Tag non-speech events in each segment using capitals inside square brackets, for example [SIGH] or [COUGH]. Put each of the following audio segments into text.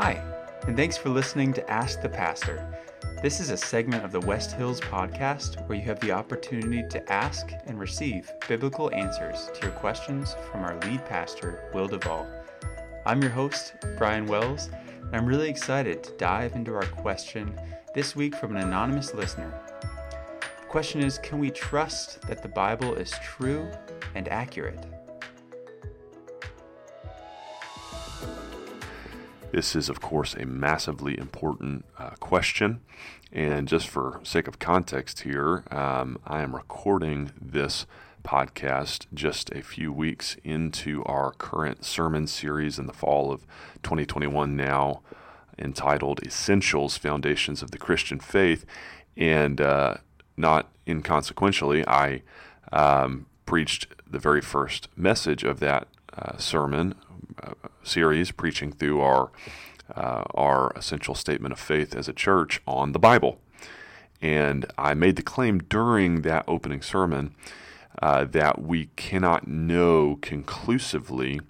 Hi, and thanks for listening to Ask the Pastor. This is a segment of the West Hills podcast where you have the opportunity to ask and receive biblical answers to your questions from our lead pastor, Will Duvall. I'm your host, Brian Wells, and I'm really excited to dive into our question this week from an anonymous listener. The question is Can we trust that the Bible is true and accurate? This is, of course, a massively important uh, question. And just for sake of context here, um, I am recording this podcast just a few weeks into our current sermon series in the fall of 2021 now entitled Essentials Foundations of the Christian Faith. And uh, not inconsequentially, I um, preached the very first message of that uh, sermon series, preaching through our uh, our essential statement of faith as a church on the Bible. And I made the claim during that opening sermon uh, that we cannot know conclusively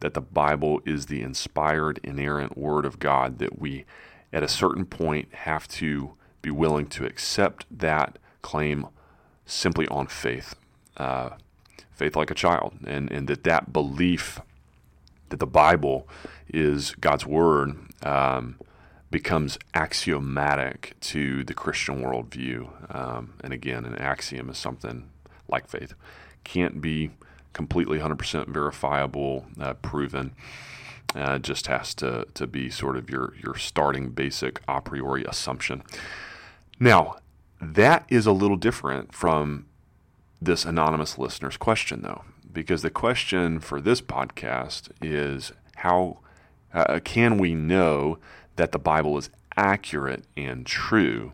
that the Bible is the inspired, inerrant Word of God, that we at a certain point have to be willing to accept that claim simply on faith, uh, faith like a child, and, and that that belief that the Bible is God's Word um, becomes axiomatic to the Christian worldview. Um, and again, an axiom is something like faith. Can't be completely 100% verifiable, uh, proven. Uh, just has to, to be sort of your, your starting basic a priori assumption. Now, that is a little different from this anonymous listener's question, though because the question for this podcast is how uh, can we know that the Bible is accurate and true?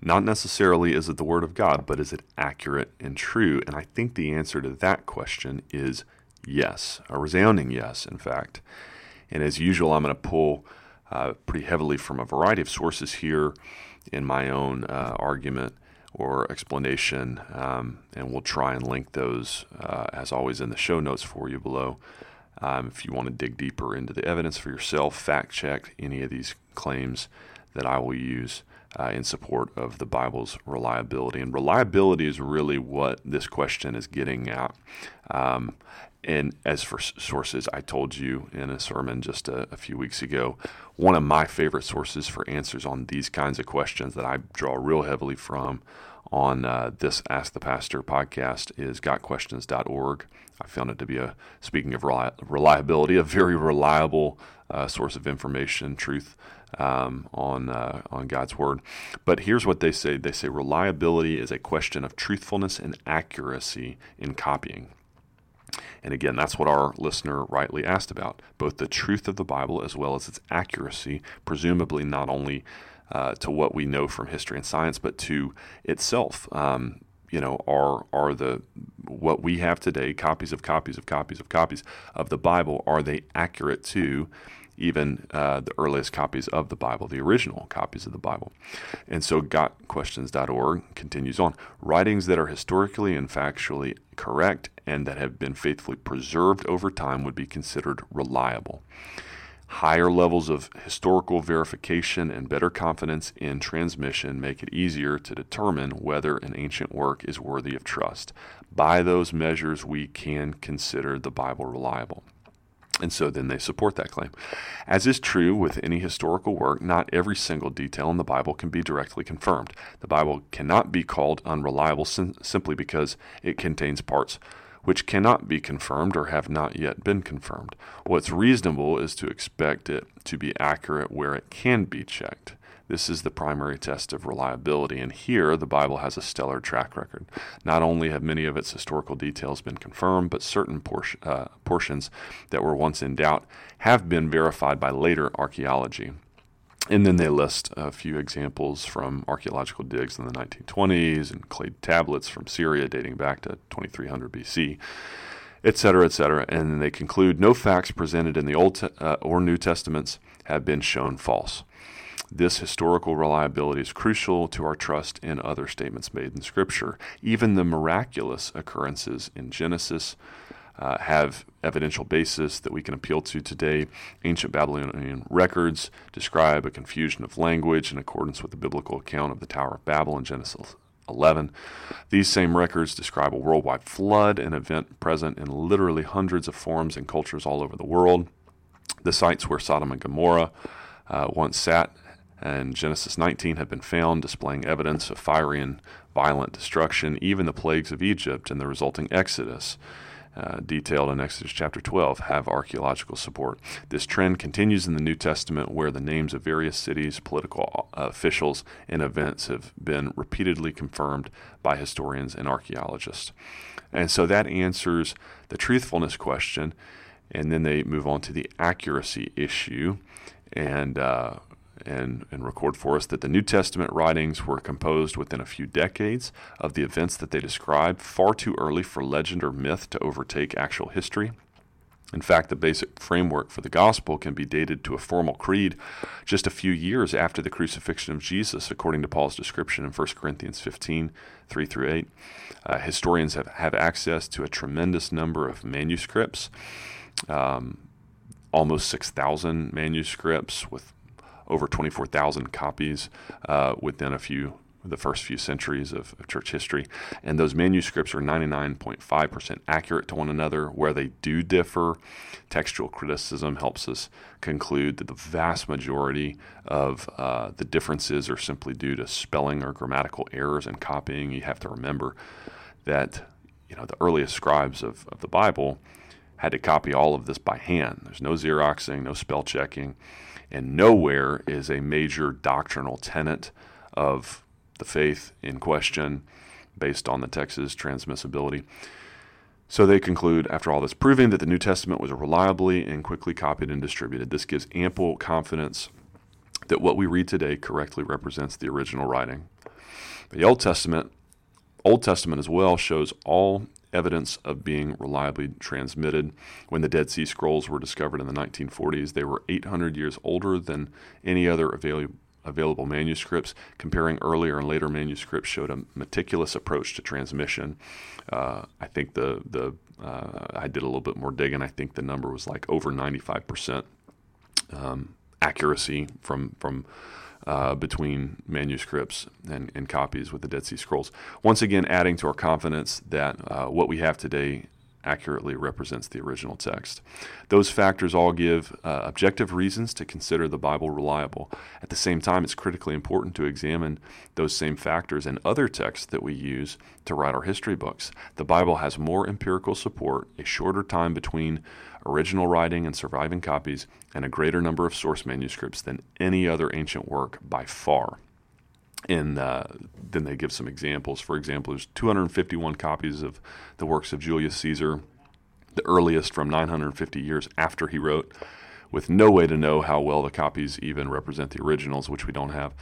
Not necessarily is it the Word of God, but is it accurate and true? And I think the answer to that question is yes, a resounding yes, in fact. And as usual, I'm going to pull uh, pretty heavily from a variety of sources here in my own uh, argument or explanation, um, and we'll try and link those uh, as always in the show notes for you below. Um, if you want to dig deeper into the evidence for yourself, fact check any of these claims that I will use uh, in support of the Bible's reliability. And reliability is really what this question is getting at. Um, and as for sources, I told you in a sermon just a, a, few weeks ago, one of my favorite sources for answers on these kinds of questions that I draw real heavily from on uh, this Ask the Pastor podcast is gotquestions.org. I found it to be a, speaking of reliability, a very reliable uh, source of information, truth um, on uh, on God's word. But here's what they say: They say reliability is a question of truthfulness and accuracy in copying. And again, that's what our listener rightly asked about both the truth of the Bible as well as its accuracy, presumably not only uh, to what we know from history and science, but to itself. Um, you know, are are the what we have today, copies of copies of copies of copies of the Bible, are they accurate to even uh, the earliest copies of the Bible, the original copies of the Bible. And so gotquestions.org continues on. Writings that are historically and factually correct and that have been faithfully preserved over time would be considered reliable. Higher levels of historical verification and better confidence in transmission make it easier to determine whether an ancient work is worthy of trust. By those measures, we can consider the Bible reliable. And so then they support that claim. As is true with any historical work, not every single detail in the Bible can be directly confirmed. The Bible cannot be called unreliable sim- simply because it contains parts which cannot be confirmed or have not yet been confirmed. What's reasonable is to expect it to be accurate where it can be checked. This is the primary test of reliability, and here the Bible has a stellar track record. Not only have many of its historical details been confirmed, but certain uh, portions that were once in doubt have been verified by later archaeology. And then they list a few examples from archaeological digs in the 1920s and clay tablets from Syria dating back to 2300 BC, etc., etc. And they conclude no facts presented in the Old te- uh, or New Testaments have been shown false. This historical reliability is crucial to our trust in other statements made in Scripture. Even the miraculous occurrences in Genesis uh, have evidential basis that we can appeal to today. Ancient Babylonian records describe a confusion of language in accordance with the biblical account of the Tower of Babel in Genesis 11. These same records describe a worldwide flood, an event present in literally hundreds of forms and cultures all over the world. The sites where Sodom and Gomorrah uh, once sat in Genesis 19 have been found, displaying evidence of fiery and violent destruction, even the plagues of Egypt and the resulting exodus uh, detailed in Exodus chapter 12, have archaeological support. This trend continues in the New Testament, where the names of various cities, political uh, officials, and events have been repeatedly confirmed by historians and archaeologists. And so that answers the truthfulness question, and then they move on to the accuracy issue. And uh, and, and record for us that the New Testament writings were composed within a few decades of the events that they describe, far too early for legend or myth to overtake actual history. In fact, the basic framework for the gospel can be dated to a formal creed just a few years after the crucifixion of Jesus, according to Paul's description in 1 Corinthians 15 3 through 8. Uh, historians have, have access to a tremendous number of manuscripts, um, almost 6,000 manuscripts with over 24,000 copies uh, within a few the first few centuries of, of, church history. And those manuscripts are 99.5% accurate to one another. Where they do differ, textual criticism helps us conclude that the vast majority of uh, the differences are simply due to spelling or grammatical errors in copying. You have to remember that you know the earliest scribes of, of the Bible had to copy all of this by hand. There's no Xeroxing, no spell checking and nowhere is a major doctrinal tenet of the faith in question based on the text's transmissibility. So they conclude, after all this, proving that the New Testament was reliably and quickly copied and distributed. This gives ample confidence that what we read today correctly represents the original writing. The Old Testament, Old Testament as well, shows all evidence of being reliably transmitted. When the Dead Sea Scrolls were discovered in the 1940s, they were 800 years older than any other available available manuscripts. Comparing earlier and later manuscripts showed a meticulous approach to transmission. Uh, I think the the uh, I did a little bit more digging. I think the number was like over 95 percent um, accuracy from from uh, between manuscripts and, and, copies with the Dead Sea Scrolls. Once again, adding to our confidence that uh, what we have today accurately represents the original text. Those factors all give uh, objective reasons to consider the Bible reliable. At the same time, it's critically important to examine those same factors in other texts that we use to write our history books. The Bible has more empirical support, a shorter time between original writing and surviving copies, and a greater number of source manuscripts than any other ancient work by far. And uh, then they give some examples. For example, there's 251 copies of the works of Julius Caesar, the earliest from 950 years after he wrote, with no way to know how well the copies even represent the originals, which we don't have.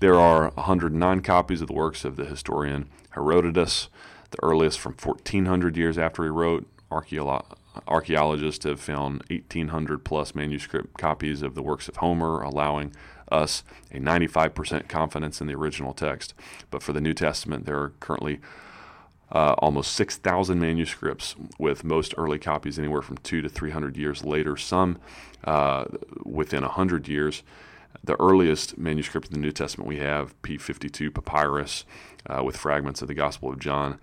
There are 109 copies of the works of the historian Herodotus, the earliest from 1400 years after he wrote. Archeolo- archaeologists have found 1,800 plus manuscript copies of the works of Homer, allowing us a 95% confidence in the original text. But for the New Testament, there are currently uh, almost 6,000 manuscripts, with most early copies anywhere from two to 300 years later, some uh, within 100 years. The earliest manuscript of the New Testament we have, P52 papyrus, uh, with fragments of the Gospel of John,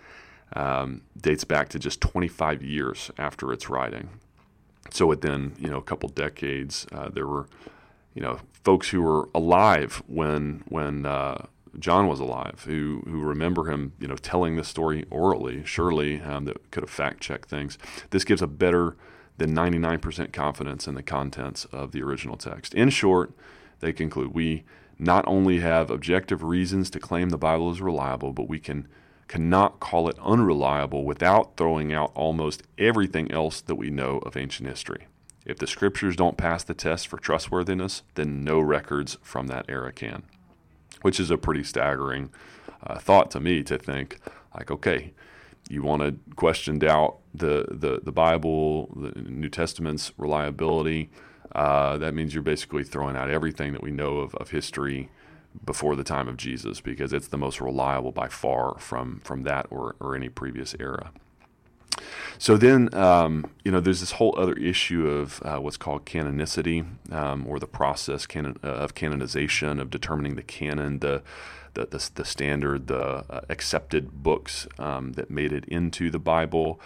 um, dates back to just 25 years after its writing. So within you know a couple decades, uh, there were you know folks who were alive when when uh, John was alive, who who remember him, you know, telling the story orally, surely um, that could have fact checked things. This gives a better than 99% confidence in the contents of the original text. In short, they conclude we not only have objective reasons to claim the Bible is reliable, but we can cannot call it unreliable without throwing out almost everything else that we know of ancient history. If the scriptures don't pass the test for trustworthiness, then no records from that era can, which is a pretty staggering uh, thought to me to think, like, okay, you want to question doubt the, the, the Bible, the New Testament's reliability. Uh, that means you're basically throwing out everything that we know of, of history before the time of Jesus because it's the most reliable by far from, from that or, or any previous era. So then, um, you know, there's this whole other issue of uh, what's called canonicity, um, or the process canon, uh, of canonization of determining the canon, the the, the, the standard, the uh, accepted books um, that made it into the Bible.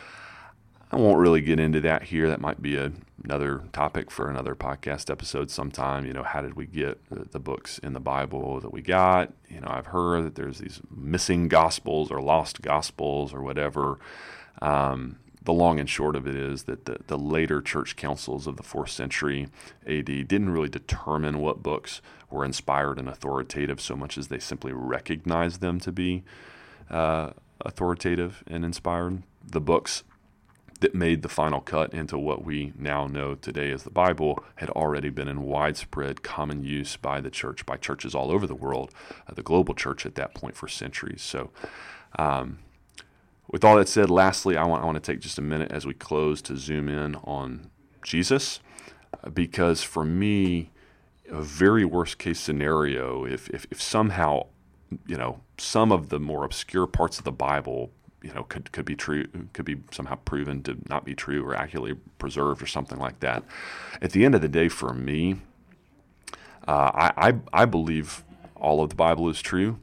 I won't really get into that here. That might be a, another topic for another podcast episode sometime. You know, how did we get the, the, books in the Bible that we got? You know, I've heard that there's these missing gospels or lost gospels or whatever. Um, the long and short of it is that the, the later church councils of the fourth century AD didn't really determine what books were inspired and authoritative so much as they simply recognized them to be uh, authoritative and inspired. The books that made the final cut into what we now know today as the Bible had already been in widespread common use by the church, by churches all over the world, uh, the global church at that point for centuries. So, um, with all that said, lastly, I want, I want to take just a minute as we close to zoom in on Jesus, uh, because for me, a very worst case scenario, if, if, if somehow, you know, some of the more obscure parts of the Bible you know could could be true could be somehow proven to not be true or accurately preserved or something like that. At the end of the day, for me, uh, I, I, I believe all of the Bible is true,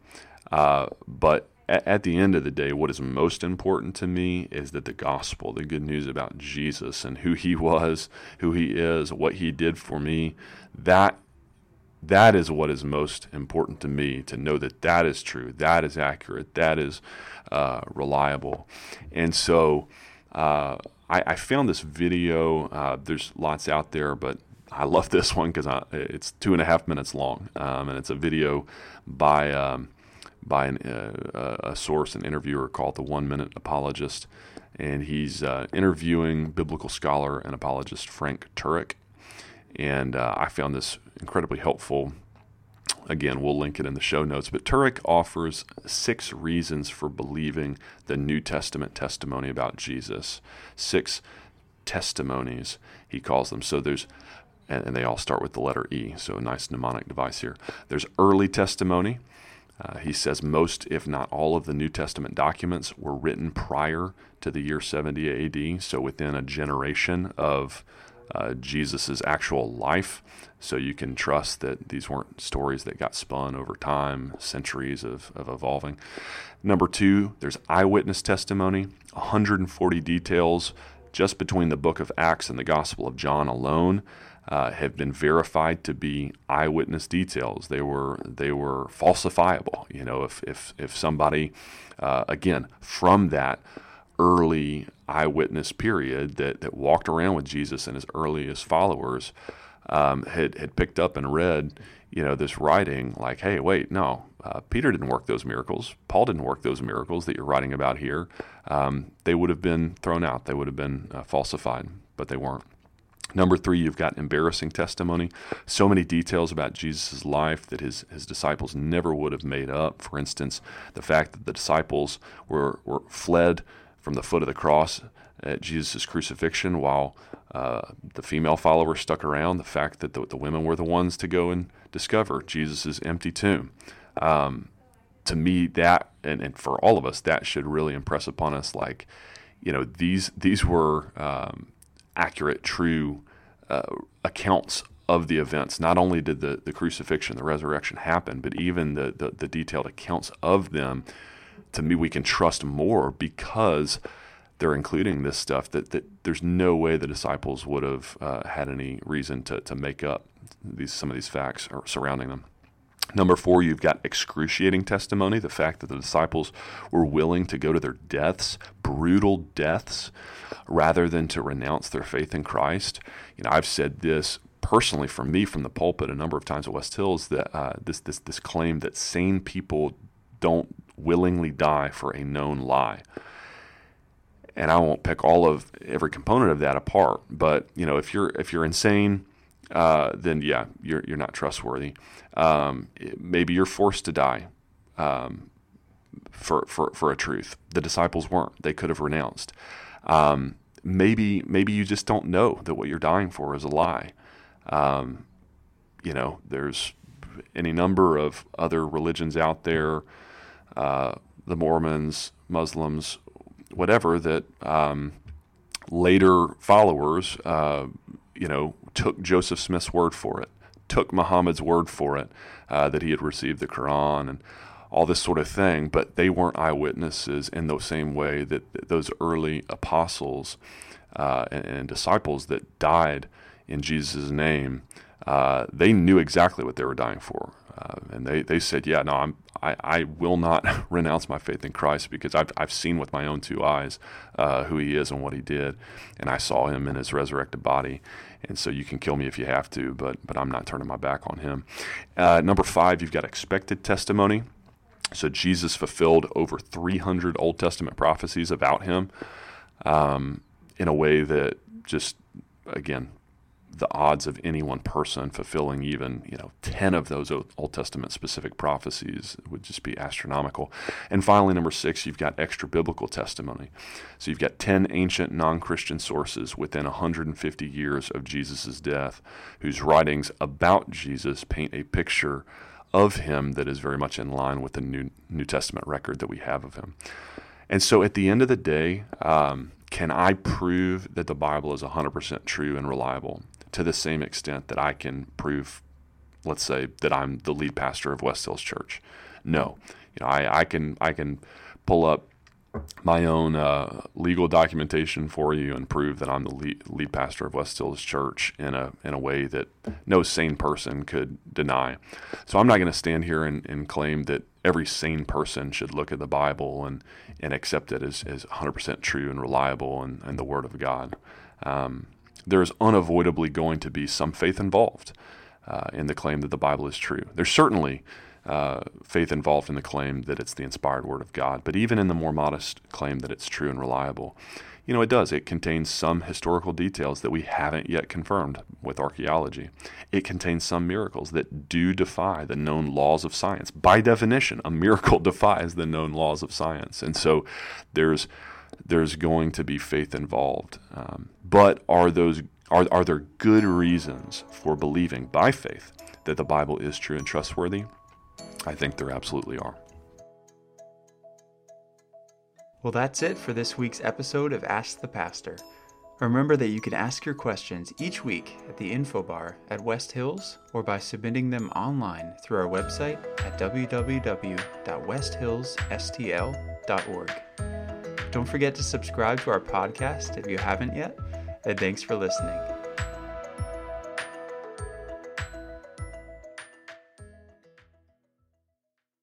uh, but at, the end of the day, what is most important to me is that the gospel, the good news about Jesus and who He was, who He is, what He did for me, that that is what is most important to me to know that that is true, that is accurate, that is uh, reliable. And so uh, I, I, found this video. Uh, there's lots out there, but I love this one because it's two and a half minutes long, um, and it's a video by um, by an, uh, a source, an interviewer called the One Minute Apologist, and he's uh, interviewing biblical scholar and apologist Frank Turek. And uh, I found this incredibly helpful. Again, we'll link it in the show notes. But Turek offers six reasons for believing the New Testament testimony about Jesus. Six testimonies, he calls them. So there's, and, they all start with the letter E. So a nice mnemonic device here. There's early testimony. Uh, he says most, if not all, of the New Testament documents were written prior to the year 70 AD, so within a generation of uh, Jesus' actual life. So you can trust that these weren't stories that got spun over time, centuries of, of evolving. Number two, there's eyewitness testimony, 140 details just between the book of Acts and the Gospel of John alone. Uh, have been verified to be eyewitness details. They were they were falsifiable. You know, if if if somebody, uh, again, from that early eyewitness period that, that walked around with Jesus and his earliest followers um, had, had picked up and read, you know, this writing like, hey, wait, no, uh, Peter didn't work those miracles. Paul didn't work those miracles that you're writing about here. Um, they would have been thrown out. They would have been uh, falsified, but they weren't. Number three, you've got embarrassing testimony. So many details about Jesus' life that his, his disciples never would have made up. For instance, the fact that the disciples were, were fled from the foot of the cross at Jesus' crucifixion while uh, the female followers stuck around, the fact that the, the, women were the ones to go and discover Jesus' empty tomb. Um, to me, that, and, and for all of us, that should really impress upon us like, you know, these, these were um, accurate, true uh, accounts of the events. Not only did the, the crucifixion, the resurrection happen, but even the, the, the detailed accounts of them to me we can trust more because they're including this stuff that, that there's no way the disciples would have uh, had any reason to, to make up these some of these facts surrounding them. Number four, you've got excruciating testimony, the fact that the disciples were willing to go to their deaths, brutal deaths, rather than to renounce their faith in Christ. You know, I've said this personally from me from the pulpit a number of times at West Hills that uh, this this this claim that sane people don't willingly die for a known lie. And I won't pick all of every component of that apart, but you know, if you're if you're insane, uh, then yeah, you're you're not trustworthy. Um, maybe you're forced to die um, for for for a truth. The disciples weren't; they could have renounced. Um, maybe maybe you just don't know that what you're dying for is a lie. Um, you know, there's any number of other religions out there uh, the Mormons, Muslims, whatever, that um, later followers, uh, you know, took Joseph Smith's word for it, took Muhammad's word for it, uh, that he had received the Quran and all this sort of thing, but they weren't eyewitnesses in the same way that, those early apostles uh, and, and, disciples that died in Jesus' name, uh, they knew exactly what they were dying for. Uh, and they, they said, yeah, no, I'm, I, I will not [LAUGHS] renounce my faith in Christ because I've, I've seen with my own two eyes uh, who he is and what he did. And I saw him in his resurrected body. And so you can kill me if you have to, but, but I'm not turning my back on him. Uh, number five, you've got expected testimony. So Jesus fulfilled over 300 Old Testament prophecies about him um, in a way that just, again, the odds of any one person fulfilling even you know 10 of those old testament specific prophecies would just be astronomical. And finally number six you've got extra biblical testimony. So you've got 10 ancient non-christian sources within 150 years of jesus' death whose writings about jesus paint a picture of him that is very much in line with the new new testament record that we have of him. And so at the end of the day um, can I prove that the Bible is 100% true and reliable? To the same extent that I can prove, let's say, that I'm the lead pastor of West Hills Church. No, you know, I, I can I can pull up my own uh, legal documentation for you and prove that I'm the lead, lead, pastor of West Hills Church in a in a way that no sane person could deny. So I'm not going to stand here and, and, claim that every sane person should look at the Bible and, and accept it as, as 100% true and reliable and, and the Word of God. Um, there's unavoidably going to be some faith involved uh, in the claim that the Bible is true. There's certainly uh, faith involved in the claim that it's the inspired Word of God, but even in the more modest claim that it's true and reliable, you know, it does. It contains some historical details that we haven't yet confirmed with archaeology. It contains some miracles that do defy the known laws of science. By definition, a miracle [LAUGHS] defies the known laws of science. And so there's there's going to be faith involved. Um, but are those are, are there good reasons for believing by faith that the Bible is true and trustworthy? I think there absolutely are. Well, that's it for this week's episode of Ask the Pastor. Remember that you can ask your questions each week at the info bar at West Hills or by submitting them online through our website at www.westhillsstl.org. Don't forget to subscribe to our podcast if you haven't yet, and thanks for listening.